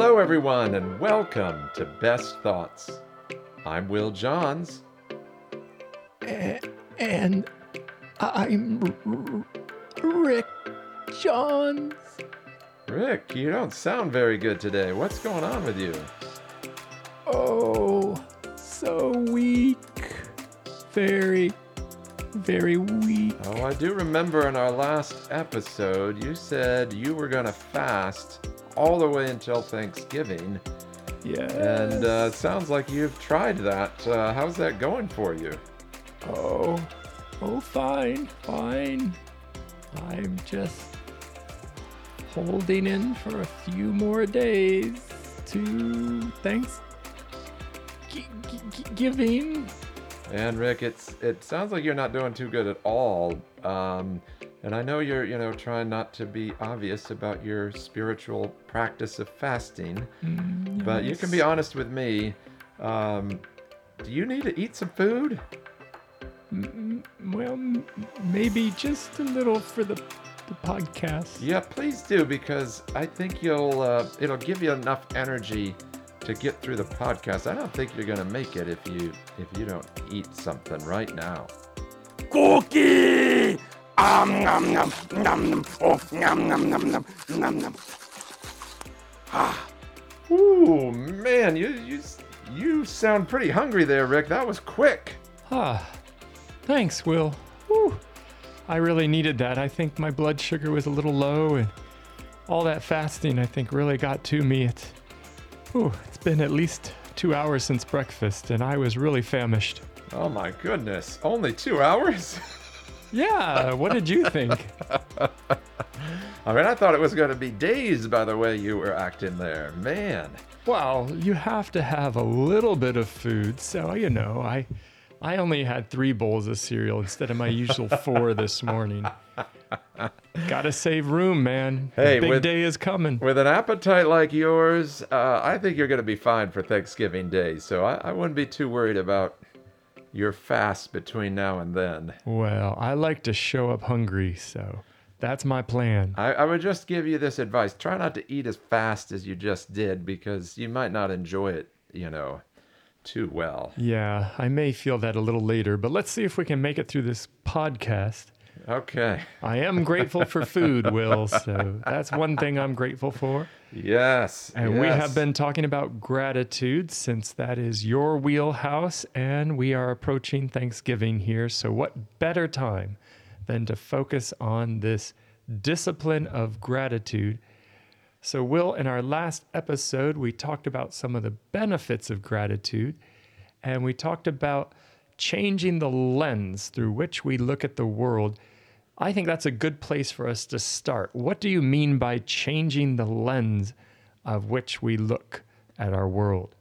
Hello, everyone, and welcome to Best Thoughts. I'm Will Johns. And I'm Rick Johns. Rick, you don't sound very good today. What's going on with you? Oh, so weak. Very, very weak. Oh, I do remember in our last episode, you said you were going to fast all the way until Thanksgiving. Yeah. And uh, sounds like you've tried that. Uh, how's that going for you? oh, oh, fine, fine. I'm just holding in for a few more days to thanks gi- gi- giving. And Rick, it's it sounds like you're not doing too good at all. Um, and I know you're you know trying not to be obvious about your spiritual practice of fasting, Mm, but you can be honest with me. Um, do you need to eat some food? Mm, Well, m- maybe just a little for the, the podcast. Yeah, please do because I think you'll uh, it'll give you enough energy to get through the podcast. I don't think you're gonna make it if you if you don't eat something right now. Cookie! Um, nom, nom, nom, nom. Oh, nom, nom, nom, nom, nom, nom. Ooh, man, you you you sound pretty hungry there, Rick. That was quick. Ah, thanks, Will. Whew. I really needed that. I think my blood sugar was a little low, and all that fasting, I think, really got to me. It's, whew, it's been at least two hours since breakfast, and I was really famished. Oh my goodness, only two hours? Yeah, what did you think? I mean, I thought it was going to be days by the way you were acting there. Man. Well, you have to have a little bit of food, so you know, I I only had 3 bowls of cereal instead of my usual 4 this morning. Got to save room, man. The Hey, big with- day is coming. With an appetite like yours, uh, I think you're going to be fine for Thanksgiving Day. So I, I wouldn't be too worried about your fast between now and then. Well, I like to show up hungry, so that's my plan. I, I would just give you this advice try not to eat as fast as you just did because you might not enjoy it, you know, too well. Yeah, I may feel that a little later, but let's see if we can make it through this podcast. Okay. I am grateful for food, Will, so that's one thing I'm grateful for. Yes. And we have been talking about gratitude since that is your wheelhouse, and we are approaching Thanksgiving here. So, what better time than to focus on this discipline of gratitude? So, Will, in our last episode, we talked about some of the benefits of gratitude, and we talked about changing the lens through which we look at the world. I think that's a good place for us to start. What do you mean by changing the lens of which we look at our world?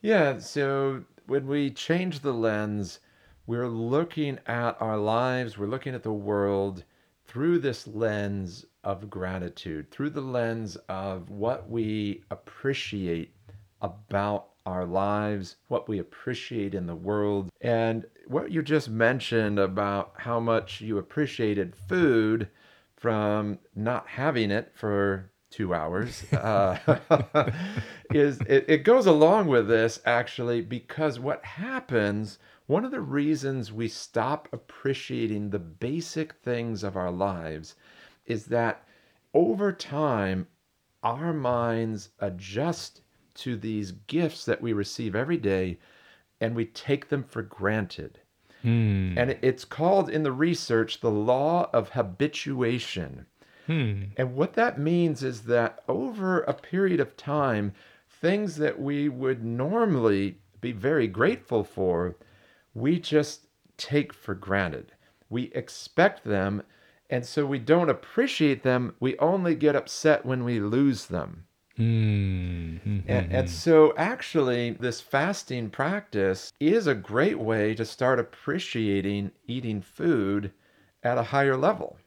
Yeah, so when we change the lens, we're looking at our lives, we're looking at the world through this lens of gratitude, through the lens of what we appreciate about our lives, what we appreciate in the world. And what you just mentioned about how much you appreciated food from not having it for two hours uh, is it, it goes along with this actually because what happens one of the reasons we stop appreciating the basic things of our lives is that over time our minds adjust to these gifts that we receive every day and we take them for granted Hmm. and it's called in the research the law of habituation Hmm. and what that means is that over a period of time, things that we would normally be very grateful for, we just take for granted. We expect them, and so we don't appreciate them. We only get upset when we lose them. Hmm. And, and so, actually, this fasting practice is a great way to start appreciating eating food at a higher level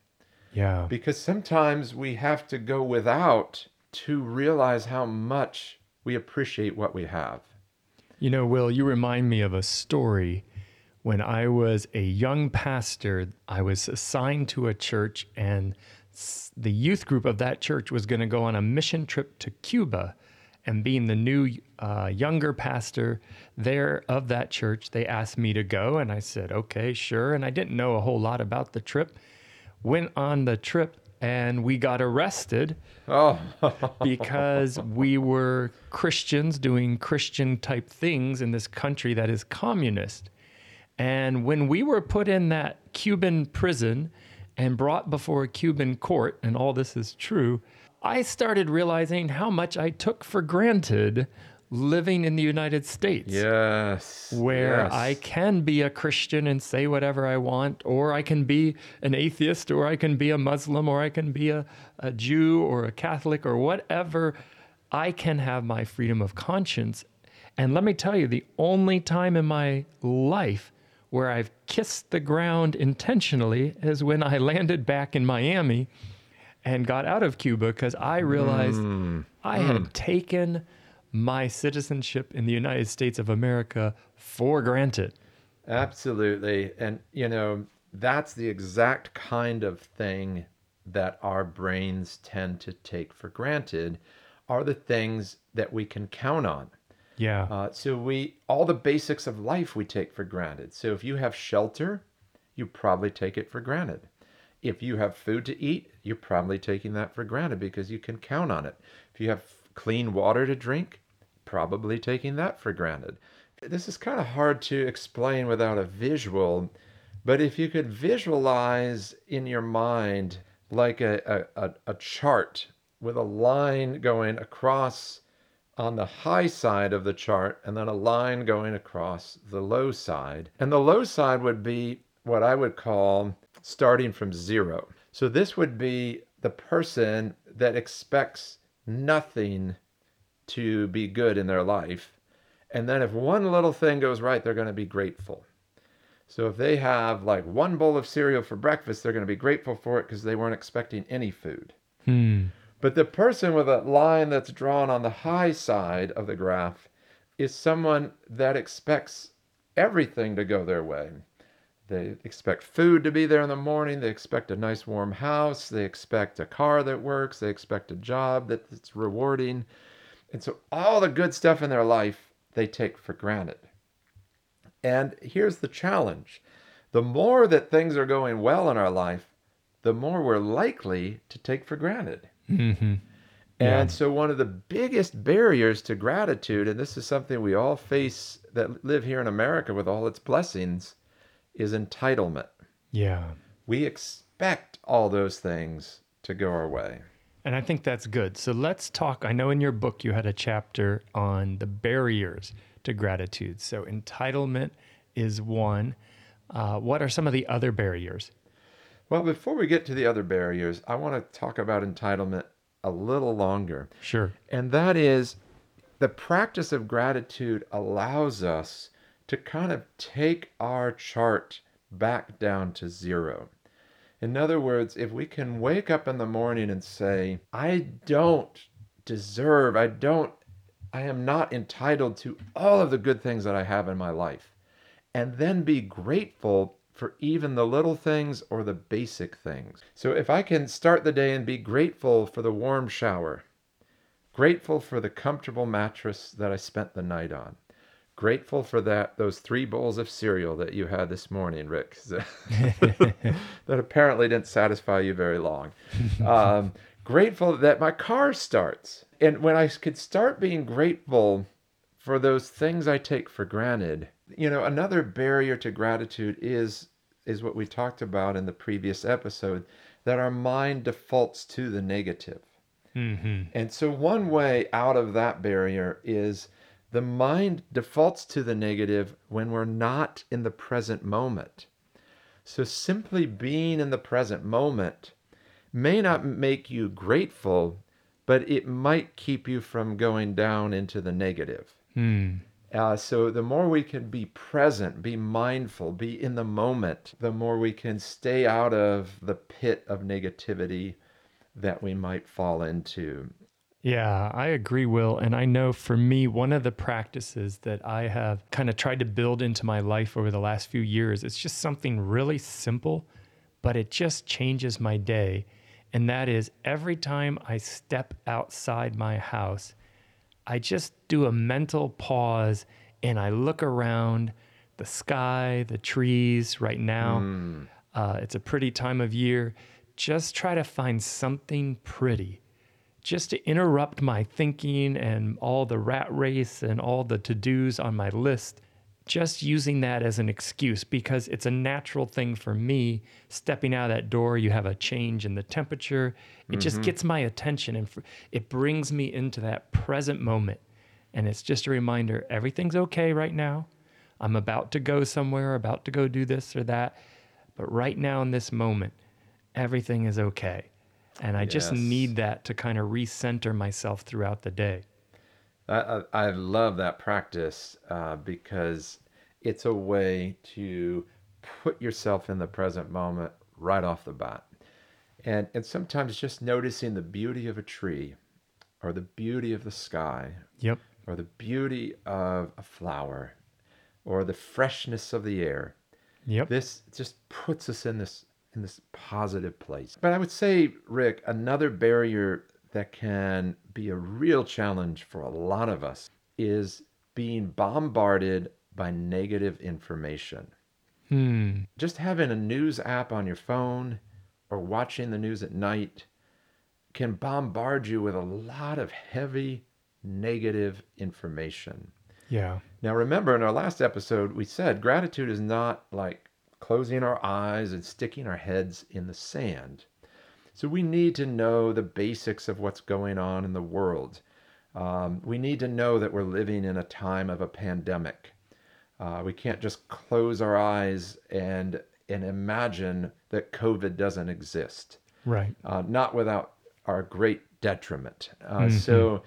Yeah. because sometimes we have to go without to realize how much we appreciate what we have. You know, Will, you remind me of a story. When I was a young pastor, I was assigned to a church, and the youth group of that church was going to go on a mission trip to Cuba. And being the new uh, younger pastor there of that church, they asked me to go. And I said, okay, sure. And I didn't know a whole lot about the trip. Went on the trip and we got arrested Oh, because we were Christians doing Christian type things in this country that is communist. And when we were put in that Cuban prison and brought before a Cuban court, and all this is true, I started realizing how much I took for granted living in the United States yes. where yes. I can be a Christian and say whatever I want, or I can be an atheist, or I can be a Muslim, or I can be a, a Jew, or a Catholic, or whatever. I can have my freedom of conscience. And let me tell you, the only time in my life where I've kissed the ground intentionally is when I landed back in Miami and got out of Cuba because I realized hmm. I had hmm. taken my citizenship in the United States of America for granted. Absolutely. And, you know, that's the exact kind of thing that our brains tend to take for granted are the things that we can count on. Yeah. Uh, so we all the basics of life we take for granted. So if you have shelter, you probably take it for granted. If you have food to eat, you're probably taking that for granted because you can count on it. If you have clean water to drink, probably taking that for granted. This is kind of hard to explain without a visual, but if you could visualize in your mind like a, a, a, a chart with a line going across on the high side of the chart and then a line going across the low side. And the low side would be what I would call starting from zero. So this would be the person that expects nothing to be good in their life. And then if one little thing goes right, they're going to be grateful. So if they have like one bowl of cereal for breakfast, they're going to be grateful for it because they weren't expecting any food. Hmm. But the person with a line that's drawn on the high side of the graph is someone that expects everything to go their way. They expect food to be there in the morning. They expect a nice warm house. They expect a car that works. They expect a job that's rewarding. And so all the good stuff in their life, they take for granted. And here's the challenge the more that things are going well in our life, the more we're likely to take for granted. Mm-hmm. And so, one of the biggest barriers to gratitude, and this is something we all face that live here in America with all its blessings, is entitlement. Yeah. We expect all those things to go our way. And I think that's good. So let's talk. I know in your book you had a chapter on the barriers to gratitude. So entitlement is one. Uh, what are some of the other barriers? Well, before we get to the other barriers, I want to talk about entitlement a little longer. Sure. And that is the practice of gratitude allows us to kind of take our chart back down to zero. In other words, if we can wake up in the morning and say, I don't deserve, I don't, I am not entitled to all of the good things that I have in my life, and then be grateful for even the little things or the basic things. So if I can start the day and be grateful for the warm shower, grateful for the comfortable mattress that I spent the night on, grateful for that those three bowls of cereal that you had this morning, Rick, that apparently didn't satisfy you very long. Um, grateful that my car starts, and when I could start being grateful for those things I take for granted, you know, another barrier to gratitude is is what we talked about in the previous episode that our mind defaults to the negative. Mm-hmm. And so, one way out of that barrier is the mind defaults to the negative when we're not in the present moment. So, simply being in the present moment may not make you grateful, but it might keep you from going down into the negative. Mm. Uh, so, the more we can be present, be mindful, be in the moment, the more we can stay out of the pit of negativity that we might fall into. Yeah, I agree, Will. And I know for me, one of the practices that I have kind of tried to build into my life over the last few years, it's just something really simple, but it just changes my day. And that is every time I step outside my house, I just do a mental pause and I look around the sky, the trees right now. Uh, it's a pretty time of year. Just try to find something pretty just to interrupt my thinking and all the rat race and all the to dos on my list, just using that as an excuse because it's a natural thing for me. Stepping out of that door, you have a change in the temperature. It just mm-hmm. gets my attention and it brings me into that present moment. And it's just a reminder everything's okay right now. I'm about to go somewhere, about to go do this or that. But right now in this moment, everything is okay. And I just need that to kind of recenter myself throughout the day. I, I, I love that practice uh, because it's a way to put yourself in the present moment right off the bat. And, and sometimes just noticing the beauty of a tree or the beauty of the sky Yep. or the beauty of a flower or the freshness of the air Yep. this just puts us in this in this positive place but i would say rick another barrier that can be a real challenge for a lot of us is being bombarded by negative information Hmm. just having a news app on your phone or watching the news at night can bombard you with a lot of heavy negative information Yeah. now, remember in our last episode, we said gratitude is not like closing our eyes and sticking our heads in the sand. So, we need to know the basics of what's going on in the world. Um, we need to know that we're living in a time of a pandemic. Uh, we can't just close our eyes and, and imagine that COVID doesn't exist Right. uh, not without our great detriment. Uh, So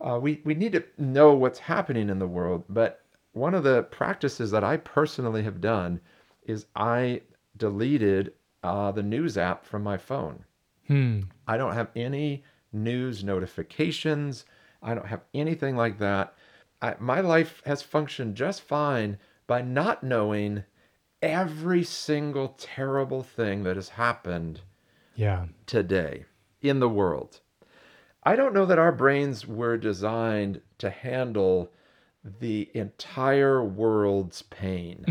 uh, we, we need to know what's happening in the world. But one of the practices that I personally have done is I deleted uh, the news app from my phone. Hmm. I don't have any news notifications. I don't have anything like that. I, my life has functioned just fine by not knowing every single terrible thing that has happened Yeah. today in the world. I don't know that our brains were designed to handle the entire world's pain.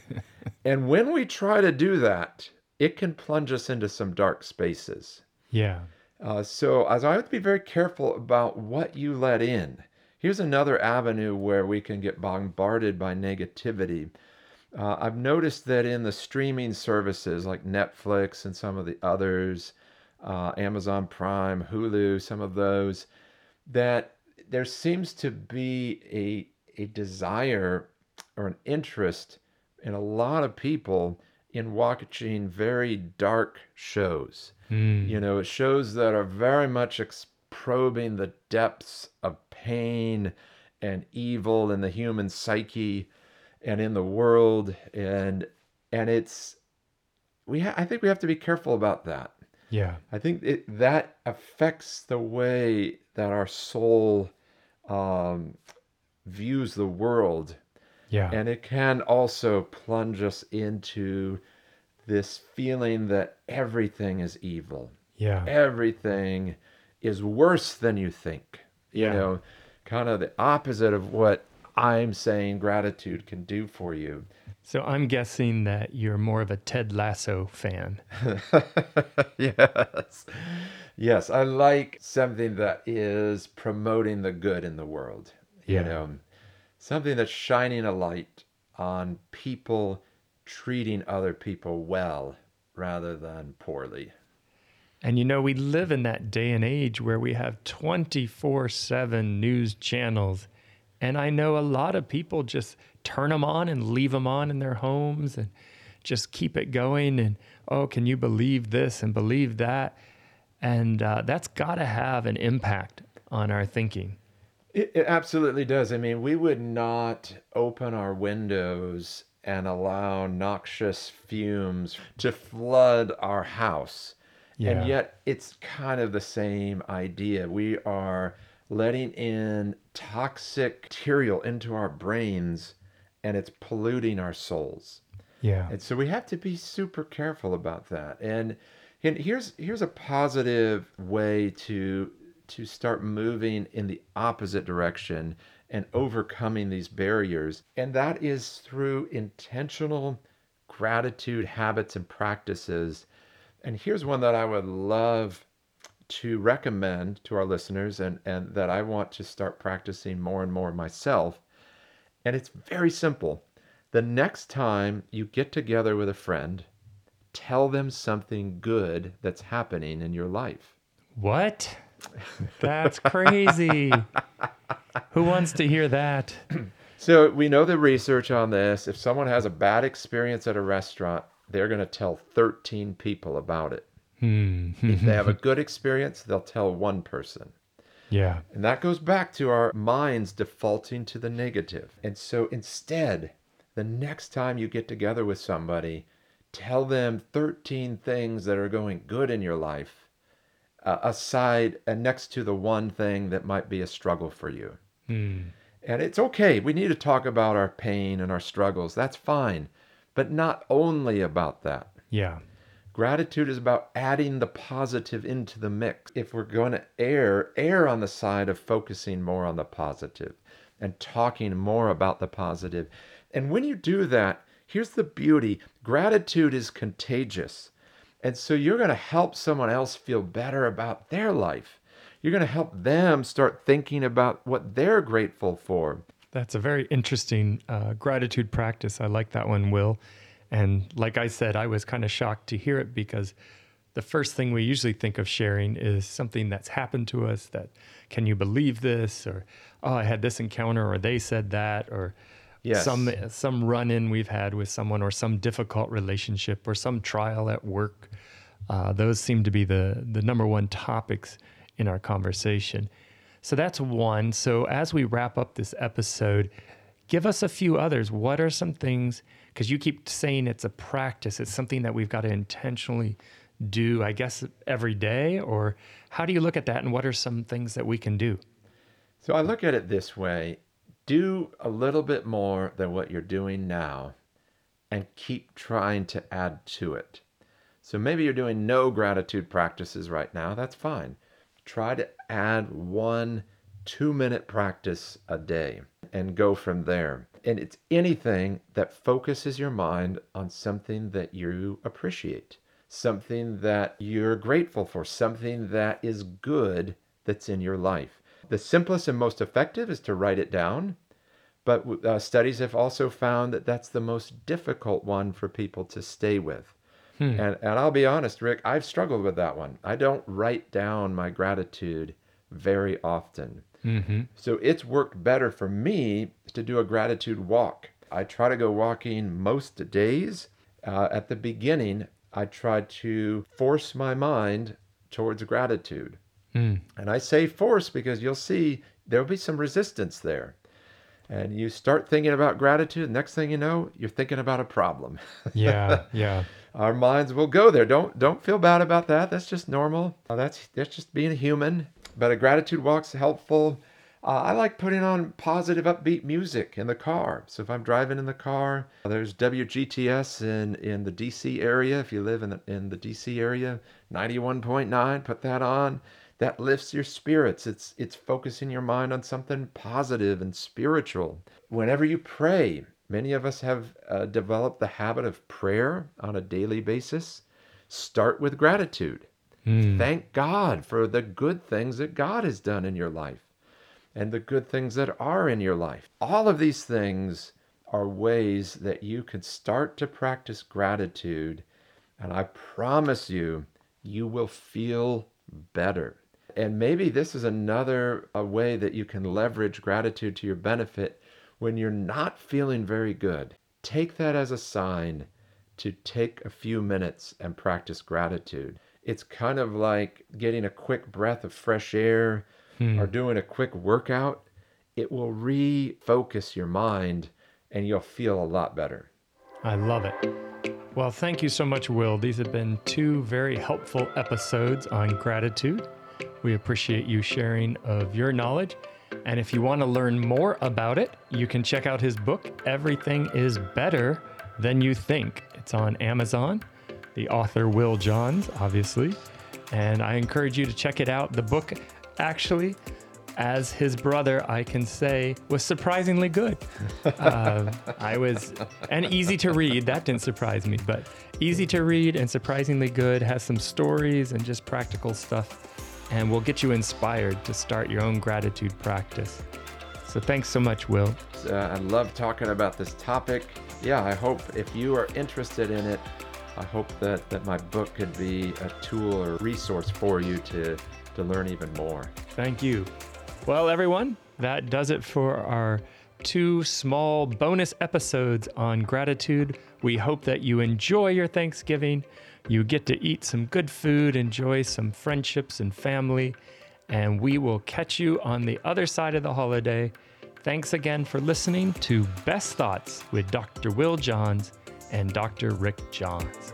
and when we try to do that, it can plunge us into some dark spaces. Yeah. Uh, so, as I have to be very careful about what you let in. Here's another avenue where we can get bombarded by negativity. Uh, I've noticed that in the streaming services like Netflix and some of the others, uh, Amazon Prime, Hulu, some of those, that there seems to be a, a desire or an interest in a lot of people in watching very dark shows. Hmm. You know, shows that are very much ex- probing the depths of pain and evil in the human psyche and in the world and and it's we ha- I think we have to be careful about that. Yeah. I think it, that affects the way that our soul um, views the world Yeah. and it can also plunge us into this feeling that everything is evil. yeah. Everything is worse than you think. Yeah. You know, kind of the opposite of what I'm saying gratitude can do for you. So I'm guessing that you're more of a Ted Lasso fan. yes. Yes, I like something that is promoting the good in the world. Yeah. You know, something that's shining a light on people treating other people well rather than poorly. And you know, we live in that day and age where we have 24 7 news channels. And I know a lot of people just turn them on and leave them on in their homes and just keep it going. And oh, can you believe this and believe that? And uh, that's got to have an impact on our thinking. It, it absolutely does. I mean, we would not open our windows and allow noxious fumes to flood our house. Yeah. And yet, it's kind of the same idea. We are letting in toxic material into our brains and it's polluting our souls. Yeah. And so we have to be super careful about that. And, and here's here's a positive way to to start moving in the opposite direction and overcoming these barriers. And that is through intentional gratitude habits and practices. And here's one that I would love to recommend to our listeners and, and that I want to start practicing more and more myself. And it's very simple. The next time you get together with a friend, tell them something good that's happening in your life. What? That's crazy. Who wants to hear that? So we know the research on this. If someone has a bad experience at a restaurant, they're going to tell 13 people about it. Hmm. If they have a good experience, they'll tell one person. yeah. And that goes back to our minds defaulting to the negative. And so instead, the next time you get together with somebody, tell them 13 things that are going good in your life, uh, aside and next to the one thing that might be a struggle for you. Hmm. And it's okay. We need to talk about our pain and our struggles. That's fine. But not only about that. Yeah. Gratitude is about adding the positive into the mix. If we're going to err, err on the side of focusing more on the positive and talking more about the positive. And when you do that, here's the beauty gratitude is contagious. And so you're going to help someone else feel better about their life. You're going to help them start thinking about what they're grateful for. That's a very interesting uh, gratitude practice. I like that one, Will. And like I said, I was kind of shocked to hear it because the first thing we usually think of sharing is something that's happened to us that, can you believe this? Or, oh, I had this encounter, or they said that, or Yes. some some run in we've had with someone, or some difficult relationship, or some trial at work. Uh, those seem to be the the number one topics in our conversation. So that's one. So as we wrap up this episode, give us a few others. What are some things? Because you keep saying it's a practice. It's something that we've got to intentionally do. I guess every day, or how do you look at that? And what are some things that we can do? So I look at it this way do a little bit more than what you're doing now and keep trying to add to it. So maybe you're doing no gratitude practices right now. That's fine. Try to add one two minute practice a day and go from there. And it's anything that focuses your mind on something that you appreciate, something that you're grateful for, something that is good that's in your life. The simplest and most effective is to write it down. But uh, studies have also found that that's the most difficult one for people to stay with. And, and I'll be honest, Rick, I've struggled with that one. I don't write down my gratitude very often. Mm-hmm. So it's worked better for me to do a gratitude walk. I try to go walking most days. Uh, at the beginning, I try to force my mind towards gratitude. Mm. And I say force because you'll see there'll be some resistance there. And you start thinking about gratitude, next thing you know, you're thinking about a problem. Yeah, yeah. Our minds will go there. Don't don't feel bad about that. That's just normal. Uh, That's that's just being a human. But a gratitude walk's helpful. Uh, I like putting on positive, upbeat music in the car. So if I'm driving in the car, there's WGTS in in the DC area. If you live in the in the DC area, 91.9, put that on. That lifts your spirits. It's it's focusing your mind on something positive and spiritual. Whenever you pray, many of us have uh, developed the habit of prayer on a daily basis. Start with gratitude. Thank God for the good things that God has done in your life and the good things that are in your life. All of these things are ways that you can start to practice gratitude. And I promise you, you will feel better. And maybe this is another a way that you can leverage gratitude to your benefit when you're not feeling very good. Take that as a sign to take a few minutes and practice gratitude. It's kind of like getting a quick breath of fresh air hmm. or doing a quick workout. It will refocus your mind and you'll feel a lot better. I love it. Well, thank you so much, Will. These have been two very helpful episodes on gratitude. We appreciate you sharing of your knowledge. And if you want to learn more about it, you can check out his book, Everything is Better Than You Think. It's on Amazon. The author, Will Johns, obviously. And I encourage you to check it out. The book actually, as his brother, I can say was surprisingly good. Uh, I was, and easy to read. That didn't surprise me, but easy to read and surprisingly good. Has some stories and just practical stuff, and we'll get you inspired to start your own gratitude practice. So thanks so much, Will. Uh, I love talking about this topic. Yeah, I hope if you are interested in it, I hope that, that my book could be a tool or resource for you to, to learn even more. Thank you. Well, everyone, that does it for our two small bonus episodes on gratitude. We hope that you enjoy your Thanksgiving. You get to eat some good food, enjoy some friendships and family, and we will catch you on the other side of the holiday. Thanks again for listening to Best Thoughts with Dr. Will Johns and Dr. Rick Johns.